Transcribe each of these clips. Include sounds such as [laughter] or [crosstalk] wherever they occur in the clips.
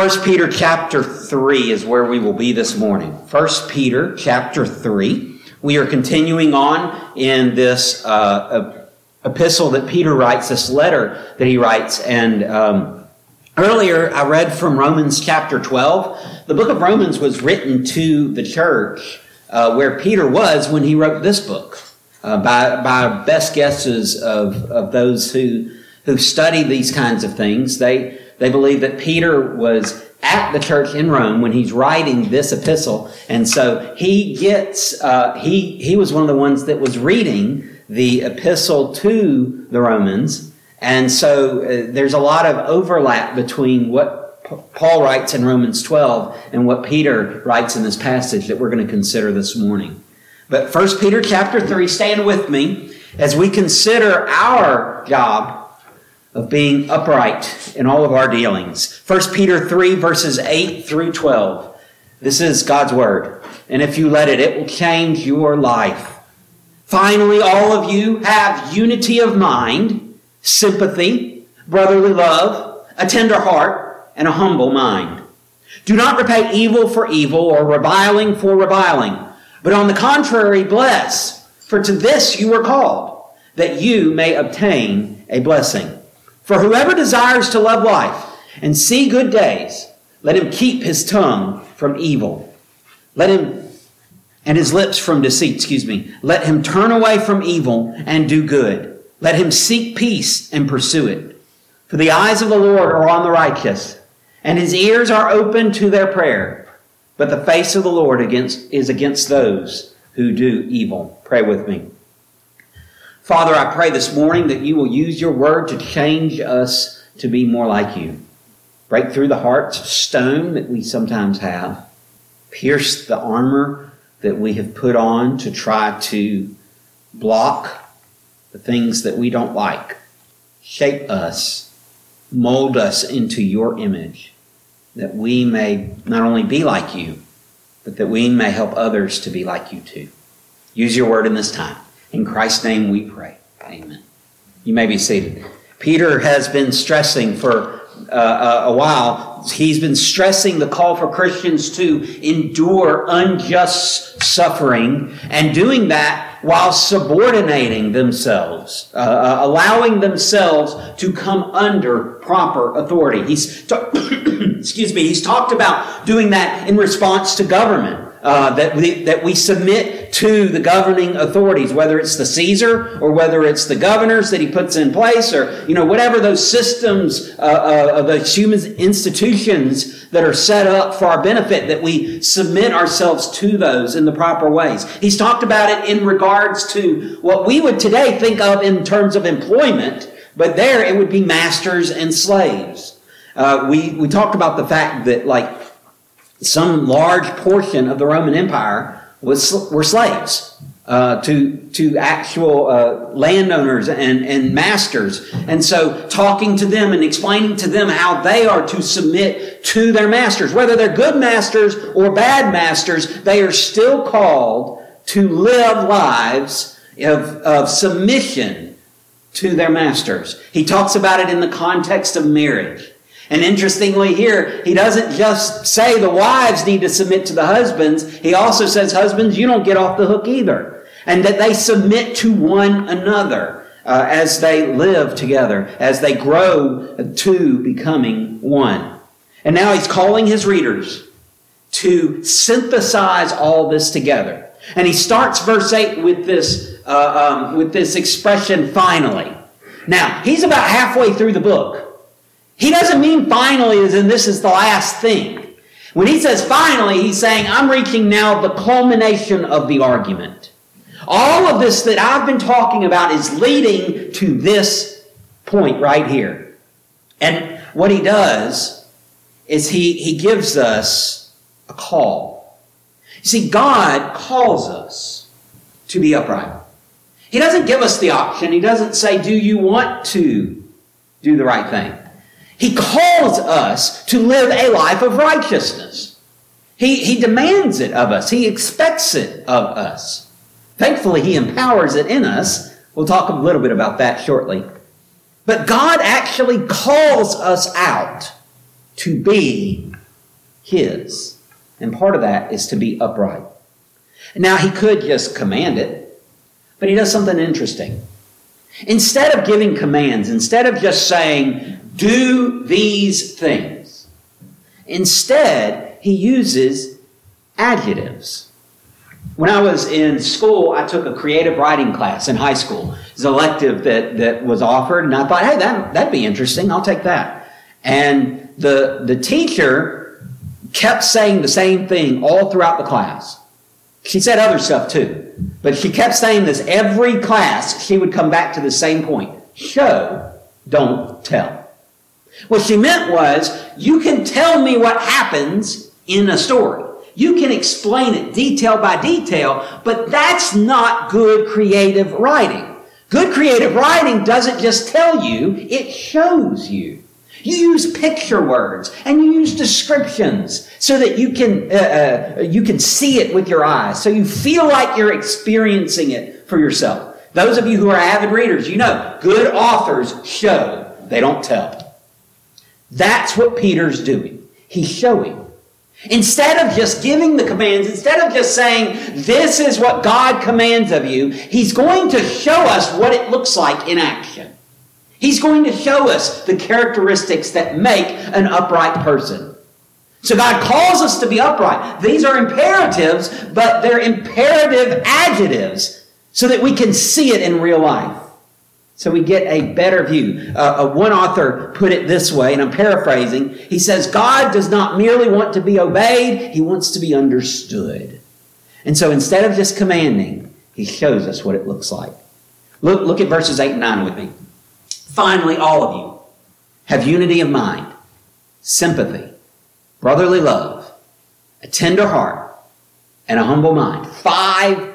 1 Peter chapter 3 is where we will be this morning. 1 Peter chapter 3. We are continuing on in this uh, epistle that Peter writes, this letter that he writes. And um, earlier I read from Romans chapter 12. The book of Romans was written to the church uh, where Peter was when he wrote this book. Uh, by, by best guesses of, of those who, who study these kinds of things, they, they believe that Peter was at the church in Rome when he's writing this epistle, and so he gets uh, he he was one of the ones that was reading the epistle to the Romans, and so uh, there's a lot of overlap between what Paul writes in Romans 12 and what Peter writes in this passage that we're going to consider this morning. But First Peter chapter three, stand with me as we consider our job of being upright in all of our dealings. 1 Peter 3, verses 8 through 12. This is God's Word. And if you let it, it will change your life. Finally, all of you have unity of mind, sympathy, brotherly love, a tender heart, and a humble mind. Do not repay evil for evil or reviling for reviling, but on the contrary, bless, for to this you were called, that you may obtain a blessing. For whoever desires to love life and see good days, let him keep his tongue from evil. Let him, and his lips from deceit, excuse me. Let him turn away from evil and do good. Let him seek peace and pursue it. For the eyes of the Lord are on the righteous, and his ears are open to their prayer. But the face of the Lord against, is against those who do evil. Pray with me. Father, I pray this morning that you will use your word to change us to be more like you. Break through the hearts of stone that we sometimes have. Pierce the armor that we have put on to try to block the things that we don't like. Shape us, mold us into your image, that we may not only be like you, but that we may help others to be like you too. Use your word in this time. In Christ's name we pray. Amen. You may be seated. Peter has been stressing for uh, a while, he's been stressing the call for Christians to endure unjust suffering and doing that while subordinating themselves, uh, uh allowing themselves to come under proper authority. He's, ta- [coughs] excuse me, he's talked about doing that in response to government uh, that we that we submit to the governing authorities, whether it's the Caesar or whether it's the governors that he puts in place, or you know whatever those systems uh, uh, of those human institutions that are set up for our benefit, that we submit ourselves to those in the proper ways. He's talked about it in regards to what we would today think of in terms of employment, but there it would be masters and slaves. Uh, we we talked about the fact that like some large portion of the Roman Empire was were slaves uh, to to actual uh, landowners and and masters, and so talking to them and explaining to them how they are to submit to their masters, whether they're good masters or bad masters, they are still called to live lives of, of submission to their masters. He talks about it in the context of marriage. And interestingly, here, he doesn't just say the wives need to submit to the husbands. He also says, husbands, you don't get off the hook either. And that they submit to one another uh, as they live together, as they grow to becoming one. And now he's calling his readers to synthesize all this together. And he starts verse 8 with this, uh, um, with this expression, finally. Now, he's about halfway through the book. He doesn't mean finally as in this is the last thing. When he says finally, he's saying, I'm reaching now the culmination of the argument. All of this that I've been talking about is leading to this point right here. And what he does is he, he gives us a call. You see, God calls us to be upright. He doesn't give us the option. He doesn't say, Do you want to do the right thing? He calls us to live a life of righteousness. He, he demands it of us. He expects it of us. Thankfully, He empowers it in us. We'll talk a little bit about that shortly. But God actually calls us out to be his. And part of that is to be upright. Now, he could just command it, but he does something interesting. Instead of giving commands, instead of just saying, do these things, instead, he uses adjectives. When I was in school, I took a creative writing class in high school. It was an elective that, that was offered, and I thought, hey, that, that'd be interesting. I'll take that. And the, the teacher kept saying the same thing all throughout the class. She said other stuff too, but she kept saying this every class. She would come back to the same point show, don't tell. What she meant was, you can tell me what happens in a story. You can explain it detail by detail, but that's not good creative writing. Good creative writing doesn't just tell you, it shows you. You use picture words and you use descriptions so that you can, uh, uh, you can see it with your eyes, so you feel like you're experiencing it for yourself. Those of you who are avid readers, you know, good authors show, they don't tell. That's what Peter's doing. He's showing. Instead of just giving the commands, instead of just saying, this is what God commands of you, he's going to show us what it looks like in action. He's going to show us the characteristics that make an upright person. So God calls us to be upright. These are imperatives, but they're imperative adjectives so that we can see it in real life. So we get a better view. Uh, one author put it this way, and I'm paraphrasing. He says, God does not merely want to be obeyed, he wants to be understood. And so instead of just commanding, he shows us what it looks like. Look, look at verses 8 and 9 with me. Finally, all of you have unity of mind, sympathy, brotherly love, a tender heart, and a humble mind. Five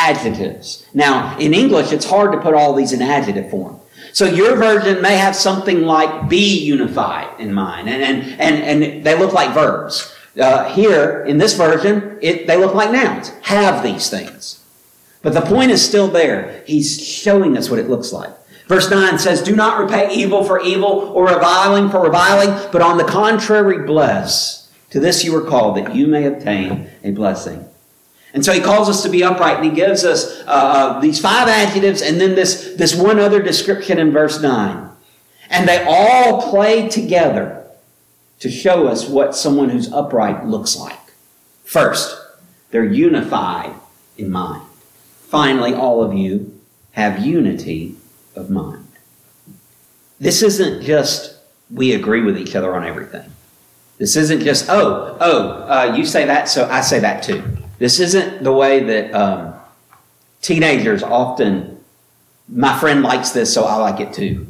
adjectives. Now, in English, it's hard to put all these in adjective form. So your version may have something like be unified in mind, and, and, and, and they look like verbs. Uh, here, in this version, it, they look like nouns. Have these things. But the point is still there. He's showing us what it looks like. Verse 9 says, Do not repay evil for evil or reviling for reviling, but on the contrary, bless. To this you were called, that you may obtain a blessing. And so he calls us to be upright, and he gives us uh, uh, these five adjectives and then this, this one other description in verse 9. And they all play together to show us what someone who's upright looks like. First, they're unified in mind. Finally, all of you have unity of mind. This isn't just we agree with each other on everything. This isn't just, oh, oh, uh, you say that, so I say that too. This isn't the way that um, teenagers often, my friend likes this, so I like it too.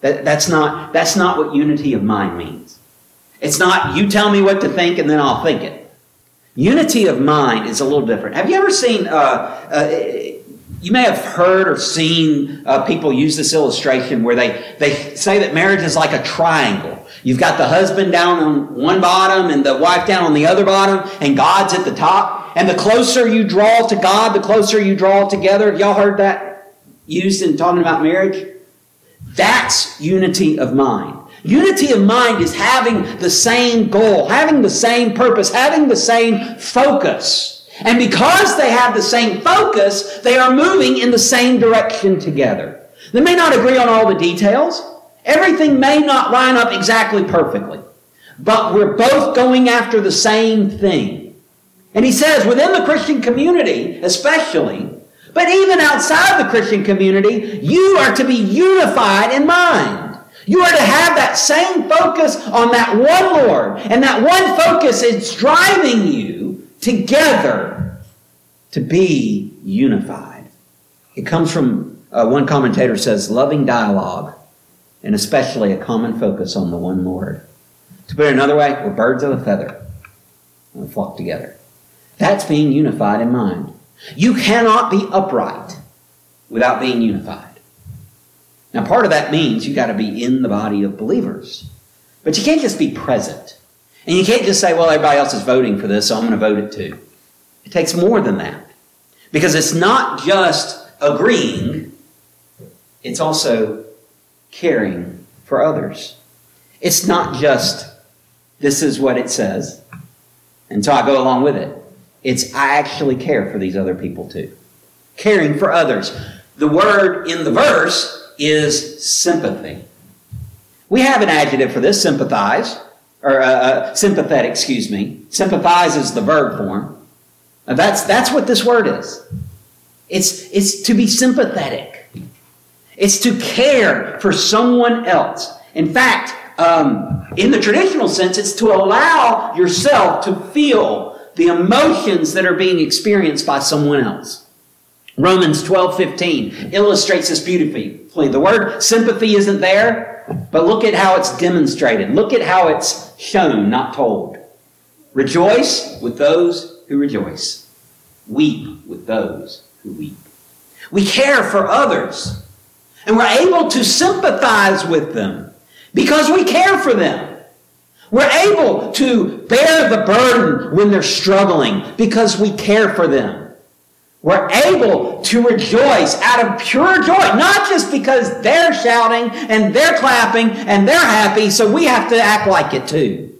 That, that's, not, that's not what unity of mind means. It's not you tell me what to think and then I'll think it. Unity of mind is a little different. Have you ever seen uh, uh, you may have heard or seen uh, people use this illustration where they, they say that marriage is like a triangle. You've got the husband down on one bottom and the wife down on the other bottom, and God's at the top. And the closer you draw to God, the closer you draw together. Have y'all heard that used in talking about marriage? That's unity of mind. Unity of mind is having the same goal, having the same purpose, having the same focus. And because they have the same focus, they are moving in the same direction together. They may not agree on all the details. Everything may not line up exactly perfectly. But we're both going after the same thing. And he says, within the Christian community, especially, but even outside the Christian community, you are to be unified in mind. You are to have that same focus on that one Lord. And that one focus is driving you together to be unified. It comes from, uh, one commentator says, loving dialogue, and especially a common focus on the one Lord. To put it another way, we're birds of a feather, and we flock together. That's being unified in mind. You cannot be upright without being unified. Now, part of that means you got to be in the body of believers. But you can't just be present. And you can't just say, well, everybody else is voting for this, so I'm going to vote it too. It takes more than that. Because it's not just agreeing, it's also caring for others. It's not just this is what it says. And so I go along with it. It's I actually care for these other people too. Caring for others. The word in the verse is sympathy. We have an adjective for this, sympathize, or uh, uh, sympathetic, excuse me. Sympathize is the verb form. That's, that's what this word is. It's, it's to be sympathetic. It's to care for someone else. In fact, um, in the traditional sense, it's to allow yourself to feel the emotions that are being experienced by someone else. Romans 12, 15 illustrates this beautifully. The word sympathy isn't there, but look at how it's demonstrated. Look at how it's shown, not told. Rejoice with those who rejoice. Weep with those who weep. We care for others, and we're able to sympathize with them because we care for them. We're able to bear the burden when they're struggling because we care for them. We're able to rejoice out of pure joy, not just because they're shouting and they're clapping and they're happy, so we have to act like it too.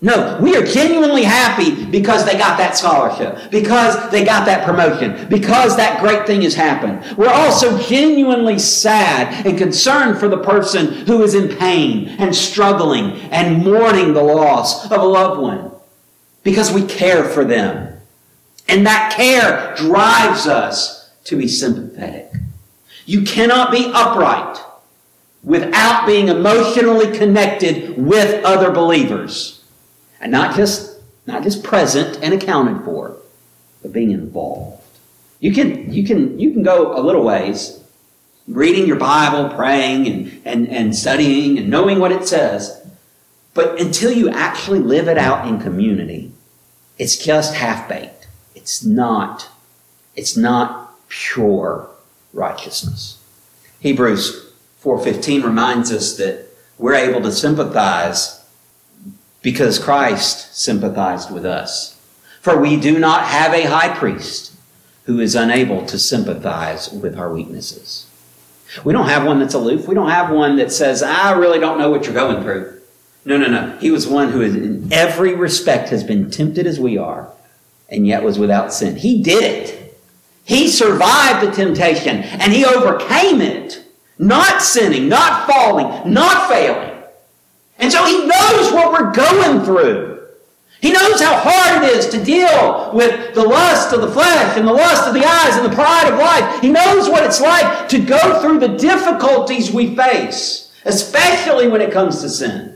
No, we are genuinely happy because they got that scholarship, because they got that promotion, because that great thing has happened. We're also genuinely sad and concerned for the person who is in pain and struggling and mourning the loss of a loved one because we care for them. And that care drives us to be sympathetic. You cannot be upright without being emotionally connected with other believers. And not just, not just present and accounted for, but being involved. You can, you can, you can go a little ways reading your Bible, praying and, and, and studying and knowing what it says. But until you actually live it out in community, it's just half baked. It's not, it's not pure righteousness. Hebrews 4.15 reminds us that we're able to sympathize because Christ sympathized with us. For we do not have a high priest who is unable to sympathize with our weaknesses. We don't have one that's aloof. We don't have one that says, I really don't know what you're going through. No, no, no. He was one who in every respect has been tempted as we are and yet was without sin. He did it. He survived the temptation and he overcame it. Not sinning, not falling, not failing. And so he knows what we're going through. He knows how hard it is to deal with the lust of the flesh and the lust of the eyes and the pride of life. He knows what it's like to go through the difficulties we face, especially when it comes to sin.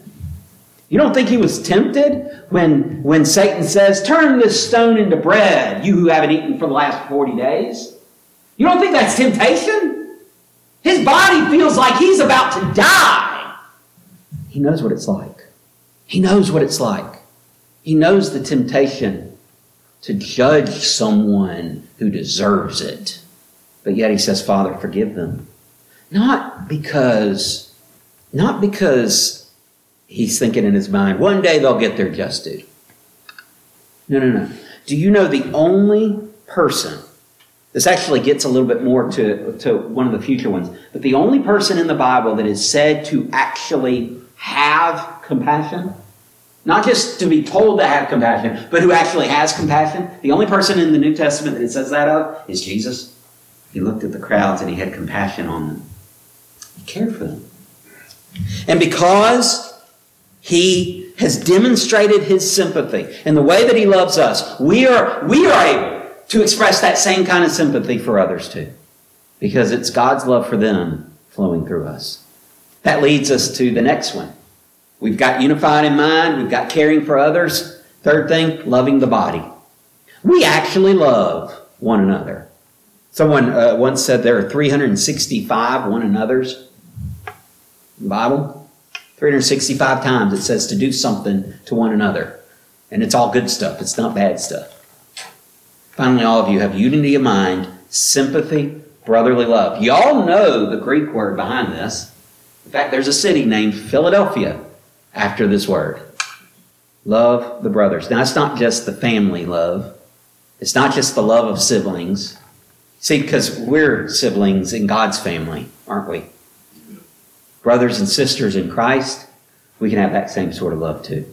You don't think he was tempted when, when Satan says, Turn this stone into bread, you who haven't eaten for the last 40 days? You don't think that's temptation? His body feels like he's about to die. He knows what it's like. He knows what it's like. He knows the temptation to judge someone who deserves it. But yet he says, Father, forgive them. Not because, not because he's thinking in his mind, one day they'll get their just due. No, no, no. Do you know the only person, this actually gets a little bit more to, to one of the future ones, but the only person in the Bible that is said to actually have compassion. Not just to be told to have compassion, but who actually has compassion. The only person in the New Testament that it says that of is Jesus. He looked at the crowds and he had compassion on them. He cared for them. And because he has demonstrated his sympathy and the way that he loves us, we are, we are able to express that same kind of sympathy for others too. Because it's God's love for them flowing through us. That leads us to the next one. We've got unified in mind, we've got caring for others. Third thing, loving the body. We actually love one another. Someone uh, once said there are 365 one another's in the Bible. 365 times it says to do something to one another. And it's all good stuff, it's not bad stuff. Finally, all of you have unity of mind, sympathy, brotherly love. Y'all know the Greek word behind this. In fact, there's a city named Philadelphia after this word. Love the brothers. Now, it's not just the family love. It's not just the love of siblings. See, because we're siblings in God's family, aren't we? Brothers and sisters in Christ, we can have that same sort of love too.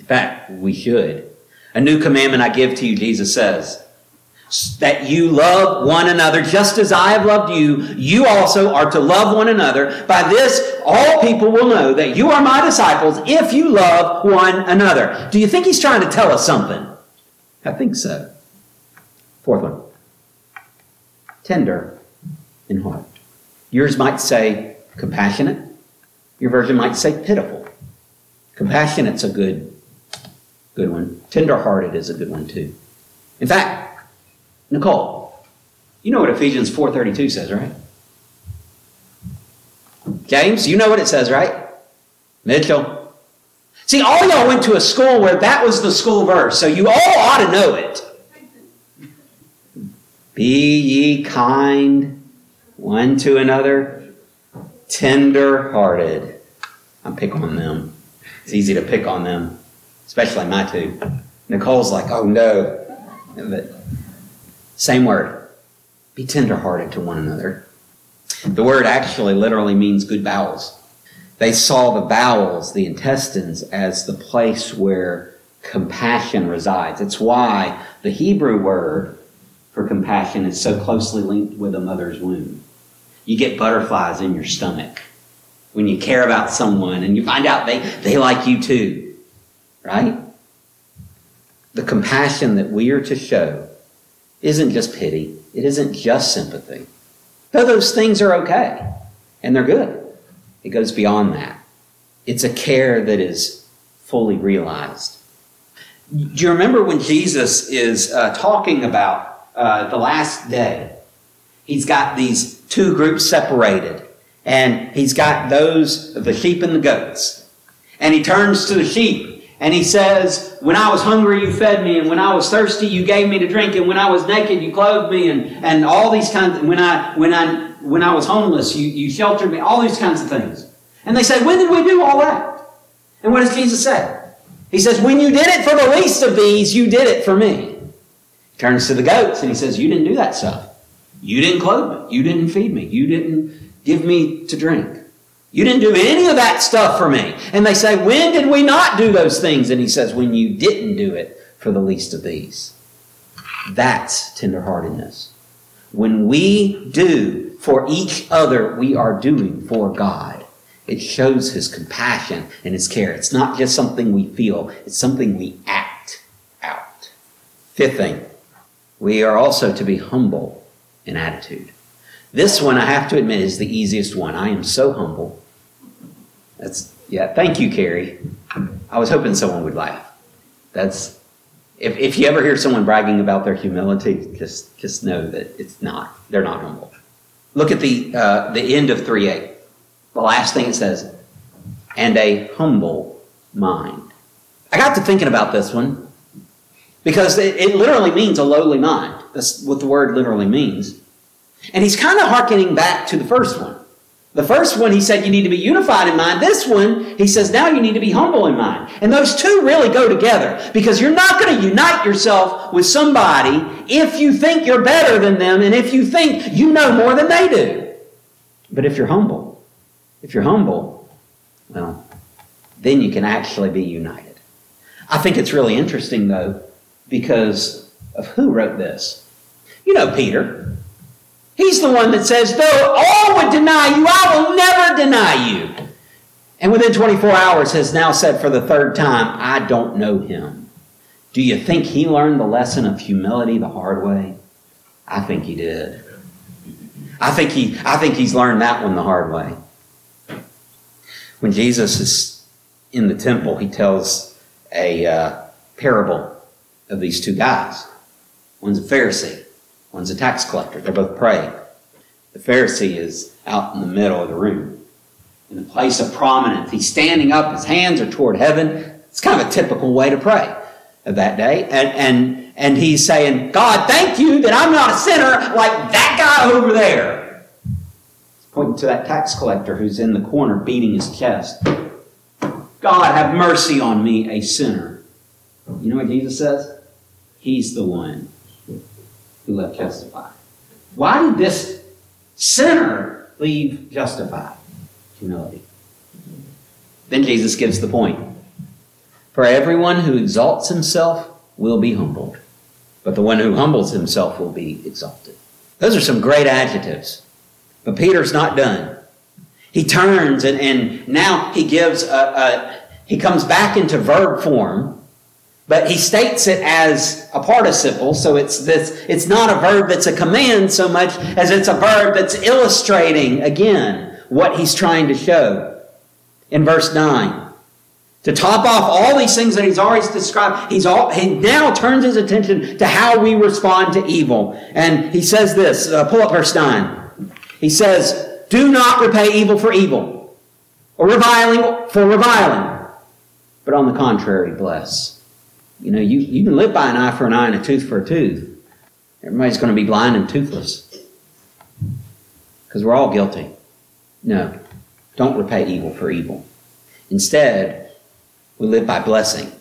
In fact, we should. A new commandment I give to you, Jesus says, that you love one another just as I have loved you. You also are to love one another. By this, all people will know that you are my disciples if you love one another. Do you think he's trying to tell us something? I think so. Fourth one tender in heart. Yours might say compassionate. Your version might say pitiful. Compassionate's a good, good one. Tender-hearted is a good one too. In fact, Nicole, you know what Ephesians 4.32 says, right? James, you know what it says, right? Mitchell. See, all y'all went to a school where that was the school verse, so you all ought to know it. Be ye kind one to another, tender hearted. I pick on them. It's easy to pick on them, especially my two. Nicole's like, oh no. But same word. Be tender hearted to one another. The word actually literally means good bowels. They saw the bowels, the intestines, as the place where compassion resides. It's why the Hebrew word for compassion is so closely linked with a mother's womb. You get butterflies in your stomach when you care about someone and you find out they, they like you too, right? The compassion that we are to show isn't just pity, it isn't just sympathy. Though those things are okay and they're good, it goes beyond that. It's a care that is fully realized. Do you remember when Jesus is uh, talking about uh, the last day, he's got these two groups separated. And he's got those, the sheep and the goats. And he turns to the sheep and he says, When I was hungry, you fed me. And when I was thirsty, you gave me to drink. And when I was naked, you clothed me. And, and all these kinds when I, when I, when I was homeless, you, you sheltered me. All these kinds of things. And they say, When did we do all that? And what does Jesus say? He says, When you did it for the least of these, you did it for me He turns to the goats and he says, You didn't do that stuff. You didn't clothe me. You didn't feed me. You didn't give me to drink. You didn't do any of that stuff for me. And they say, When did we not do those things? And he says, When you didn't do it for the least of these. That's tenderheartedness. When we do for each other, we are doing for God. It shows his compassion and his care. It's not just something we feel, it's something we act out. Fifth thing, we are also to be humble in attitude. This one, I have to admit, is the easiest one. I am so humble. That's yeah. Thank you, Carrie. I was hoping someone would laugh. That's if, if you ever hear someone bragging about their humility, just just know that it's not. They're not humble. Look at the uh, the end of three eight. The last thing it says, and a humble mind. I got to thinking about this one because it, it literally means a lowly mind. That's what the word literally means. And he's kind of hearkening back to the first one. The first one, he said you need to be unified in mind. This one, he says now you need to be humble in mind. And those two really go together because you're not going to unite yourself with somebody if you think you're better than them and if you think you know more than they do. But if you're humble, if you're humble, well, then you can actually be united. I think it's really interesting, though, because of who wrote this. You know Peter. He's the one that says, Though all would deny you, I will never deny you. And within 24 hours has now said for the third time, I don't know him. Do you think he learned the lesson of humility the hard way? I think he did. I think he I think he's learned that one the hard way. When Jesus is in the temple, he tells a uh, parable of these two guys. One's a Pharisee, one's a tax collector. They're both praying. The Pharisee is out in the middle of the room, in a place of prominence. He's standing up, his hands are toward heaven. It's kind of a typical way to pray of that day. And, and, and he's saying, God, thank you that I'm not a sinner like that guy over there. He's pointing to that tax collector who's in the corner beating his chest. God, have mercy on me, a sinner. You know what Jesus says? He's the one who left justified. Why did this sinner leave justified? Humility. Then Jesus gives the point. For everyone who exalts himself will be humbled, but the one who humbles himself will be exalted. Those are some great adjectives. But Peter's not done. He turns and, and now he gives a, a he comes back into verb form, but he states it as a participle, so it's this it's not a verb that's a command so much as it's a verb that's illustrating again what he's trying to show. In verse 9. To top off all these things that he's already described, he's all, he now turns his attention to how we respond to evil. And he says this, uh, pull up verse 9. He says, Do not repay evil for evil, or reviling for reviling, but on the contrary, bless. You know, you, you can live by an eye for an eye and a tooth for a tooth. Everybody's going to be blind and toothless. Because we're all guilty. No, don't repay evil for evil. Instead, we live by blessing,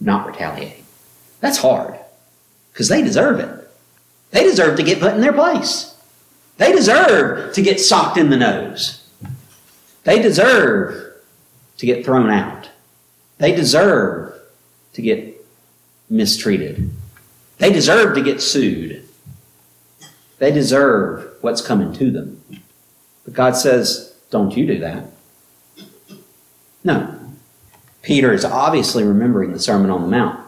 not retaliating. That's hard because they deserve it. They deserve to get put in their place. They deserve to get socked in the nose. They deserve to get thrown out. They deserve to get mistreated. They deserve to get sued. They deserve what's coming to them. But God says, don't you do that. No. Peter is obviously remembering the Sermon on the Mount.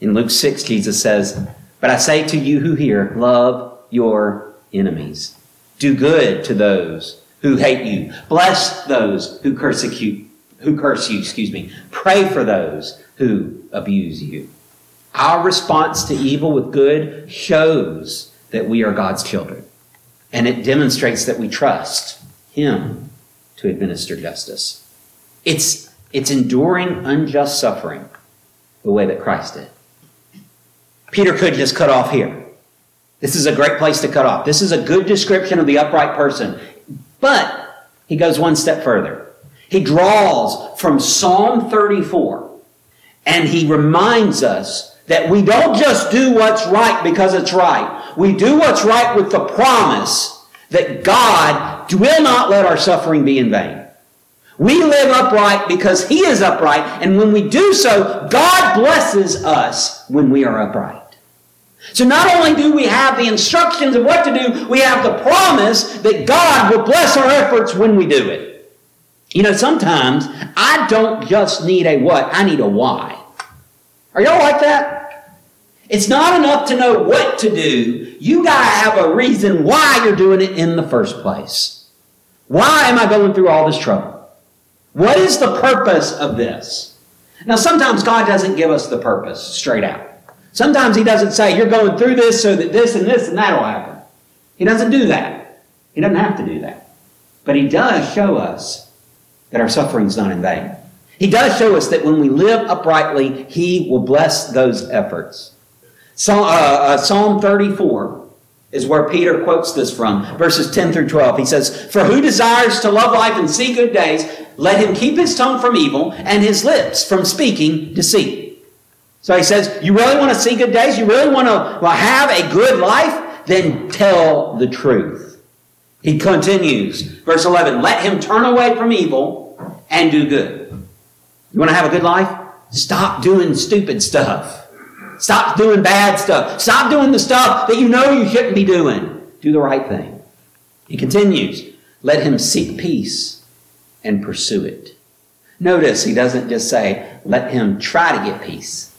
In Luke 6, Jesus says, But I say to you who hear, love your enemies. Do good to those who hate you. Bless those who persecute, who curse you, excuse me. Pray for those who abuse you. Our response to evil with good shows that we are God's children. And it demonstrates that we trust Him to administer justice. It's, it's enduring unjust suffering the way that Christ did. Peter could just cut off here. This is a great place to cut off. This is a good description of the upright person. But he goes one step further. He draws from Psalm 34 and he reminds us that we don't just do what's right because it's right. We do what's right with the promise that God will not let our suffering be in vain. We live upright because He is upright, and when we do so, God blesses us when we are upright. So not only do we have the instructions of what to do, we have the promise that God will bless our efforts when we do it. You know, sometimes I don't just need a what, I need a why. Are y'all like that? It's not enough to know what to do. You gotta have a reason why you're doing it in the first place. Why am I going through all this trouble? What is the purpose of this? Now, sometimes God doesn't give us the purpose straight out. Sometimes He doesn't say, You're going through this so that this and this and that will happen. He doesn't do that. He doesn't have to do that. But He does show us that our suffering is not in vain. He does show us that when we live uprightly, He will bless those efforts. So, uh, uh, Psalm 34 is where Peter quotes this from, verses 10 through 12. He says, For who desires to love life and see good days, let him keep his tongue from evil and his lips from speaking deceit. So he says, You really want to see good days? You really want to have a good life? Then tell the truth. He continues, verse 11, Let him turn away from evil and do good. You want to have a good life? Stop doing stupid stuff. Stop doing bad stuff. Stop doing the stuff that you know you shouldn't be doing. Do the right thing. He continues, let him seek peace and pursue it. Notice he doesn't just say, let him try to get peace.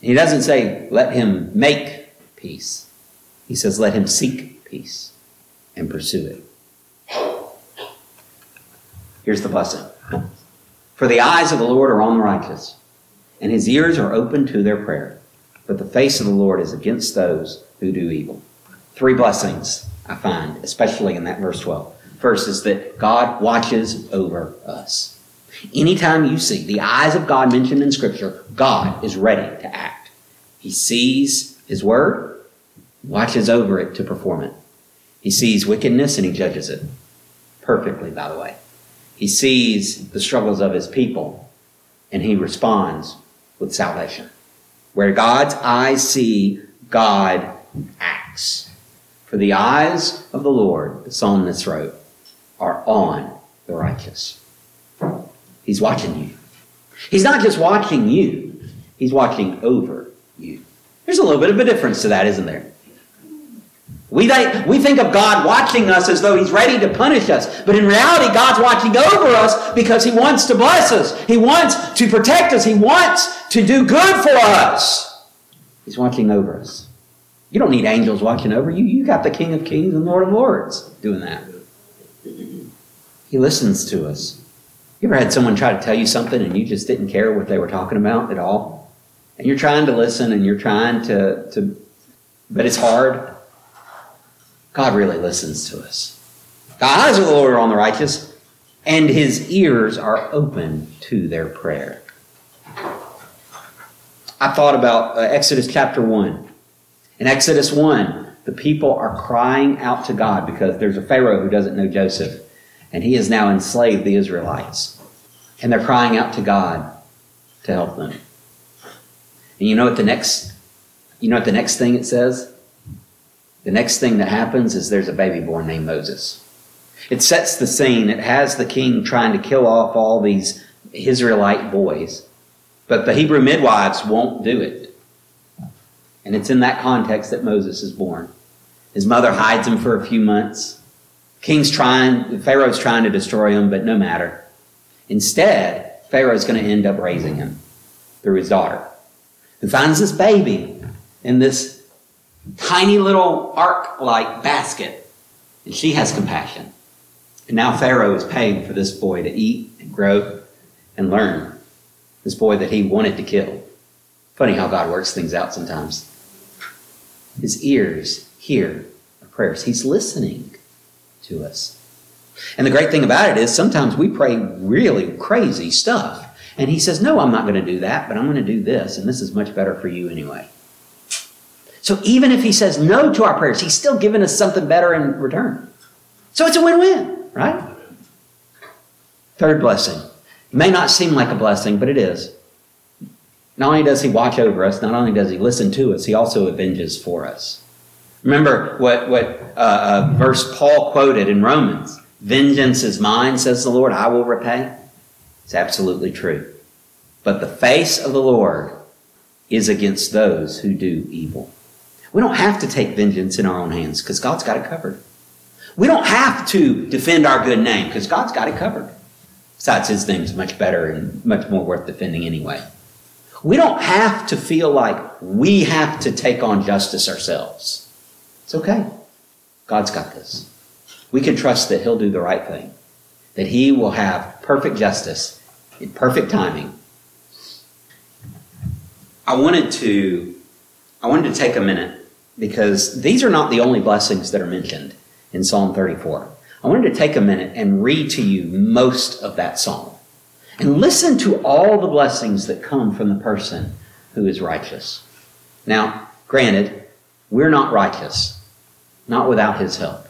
He doesn't say, let him make peace. He says, let him seek peace and pursue it. Here's the blessing. For the eyes of the Lord are on the righteous, and his ears are open to their prayer but the face of the Lord is against those who do evil. Three blessings I find, especially in that verse 12. First is that God watches over us. Anytime you see the eyes of God mentioned in Scripture, God is ready to act. He sees His word, watches over it to perform it. He sees wickedness and He judges it. Perfectly, by the way. He sees the struggles of His people and He responds with salvation. Where God's eyes see, God acts. For the eyes of the Lord, the psalmist wrote, are on the righteous. He's watching you. He's not just watching you, He's watching over you. There's a little bit of a difference to that, isn't there? We, we think of God watching us as though He's ready to punish us. But in reality, God's watching over us because He wants to bless us. He wants to protect us. He wants to do good for us. He's watching over us. You don't need angels watching over you. You got the King of Kings and Lord of Lords doing that. He listens to us. You ever had someone try to tell you something and you just didn't care what they were talking about at all? And you're trying to listen and you're trying to, to but it's hard. God really listens to us. The eyes of the Lord are on the righteous, and his ears are open to their prayer. I thought about uh, Exodus chapter 1. In Exodus 1, the people are crying out to God because there's a Pharaoh who doesn't know Joseph, and he has now enslaved the Israelites. And they're crying out to God to help them. And you know what the next you know what the next thing it says? The next thing that happens is there's a baby born named Moses. It sets the scene. It has the king trying to kill off all these Israelite boys. But the Hebrew midwives won't do it. And it's in that context that Moses is born. His mother hides him for a few months. King's trying, Pharaoh's trying to destroy him, but no matter. Instead, Pharaoh's going to end up raising him through his daughter, who finds this baby in this tiny little ark like basket. And she has compassion. And now Pharaoh is paying for this boy to eat and grow and learn. This boy that he wanted to kill. Funny how God works things out sometimes. His ears hear our prayers. He's listening to us. And the great thing about it is sometimes we pray really crazy stuff. And he says, No, I'm not going to do that, but I'm going to do this. And this is much better for you anyway. So even if he says no to our prayers, he's still giving us something better in return. So it's a win win, right? Third blessing. It may not seem like a blessing, but it is. Not only does he watch over us, not only does he listen to us, he also avenges for us. Remember what, what uh, uh, verse Paul quoted in Romans Vengeance is mine, says the Lord, I will repay. It's absolutely true. But the face of the Lord is against those who do evil. We don't have to take vengeance in our own hands because God's got it covered. We don't have to defend our good name because God's got it covered. Besides, his name's much better and much more worth defending anyway. We don't have to feel like we have to take on justice ourselves. It's okay. God's got this. We can trust that he'll do the right thing, that he will have perfect justice in perfect timing. I wanted to I wanted to take a minute because these are not the only blessings that are mentioned in Psalm 34. I wanted to take a minute and read to you most of that psalm and listen to all the blessings that come from the person who is righteous. Now, granted, we're not righteous, not without his help.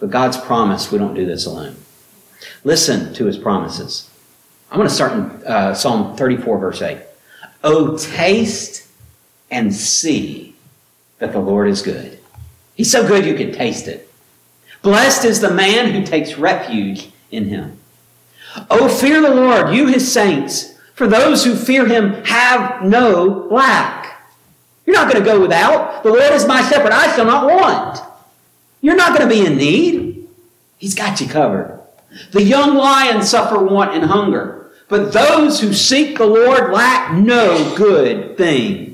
But God's promise, we don't do this alone. Listen to his promises. I'm going to start in uh, Psalm 34, verse 8. Oh, taste and see that the Lord is good. He's so good you can taste it. Blessed is the man who takes refuge in him. Oh, fear the Lord, you his saints, for those who fear him have no lack. You're not going to go without. The Lord is my shepherd, I shall not want. You're not going to be in need. He's got you covered. The young lions suffer want and hunger, but those who seek the Lord lack no good thing.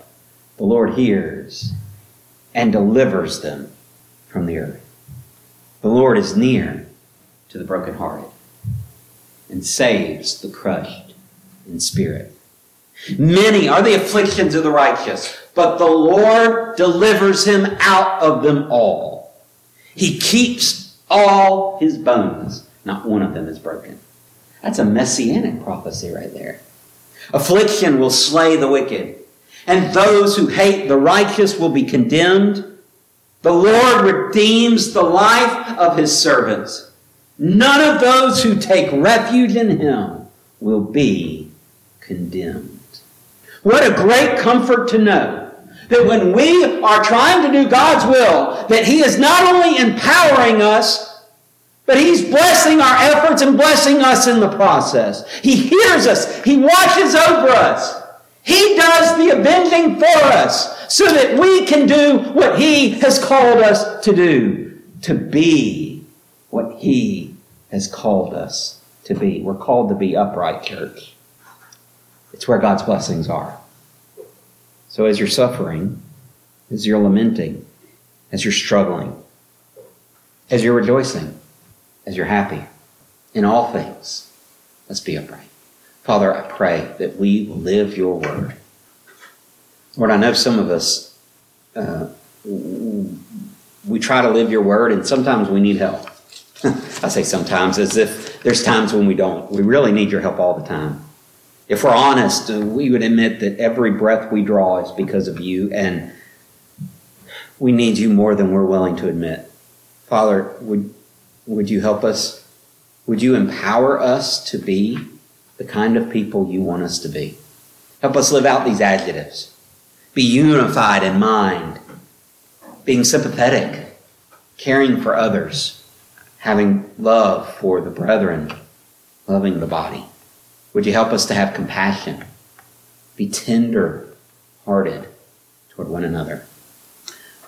the Lord hears and delivers them from the earth. The Lord is near to the brokenhearted and saves the crushed in spirit. Many are the afflictions of the righteous, but the Lord delivers him out of them all. He keeps all his bones. Not one of them is broken. That's a messianic prophecy right there. Affliction will slay the wicked, and those who hate the righteous will be condemned. The Lord redeems the life of his servants. None of those who take refuge in him will be condemned. What a great comfort to know that when we are trying to do God's will, that he is not only empowering us, but He's blessing our efforts and blessing us in the process. He hears us. He watches over us. He does the avenging for us so that we can do what He has called us to do, to be what He has called us to be. We're called to be upright, church. It's where God's blessings are. So as you're suffering, as you're lamenting, as you're struggling, as you're rejoicing, as you're happy in all things. Let's be upright. Father, I pray that we will live your word. Lord, I know some of us, uh, we try to live your word, and sometimes we need help. [laughs] I say sometimes as if there's times when we don't. We really need your help all the time. If we're honest, uh, we would admit that every breath we draw is because of you, and we need you more than we're willing to admit. Father, would would you help us? Would you empower us to be the kind of people you want us to be? Help us live out these adjectives. Be unified in mind, being sympathetic, caring for others, having love for the brethren, loving the body. Would you help us to have compassion, be tender hearted toward one another?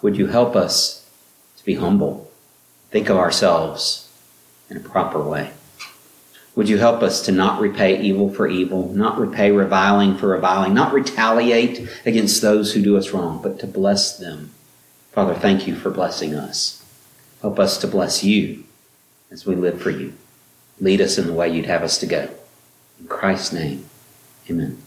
Would you help us to be humble? think of ourselves in a proper way. Would you help us to not repay evil for evil, not repay reviling for reviling, not retaliate against those who do us wrong, but to bless them? Father, thank you for blessing us. Help us to bless you as we live for you. Lead us in the way you'd have us to go. In Christ's name, amen.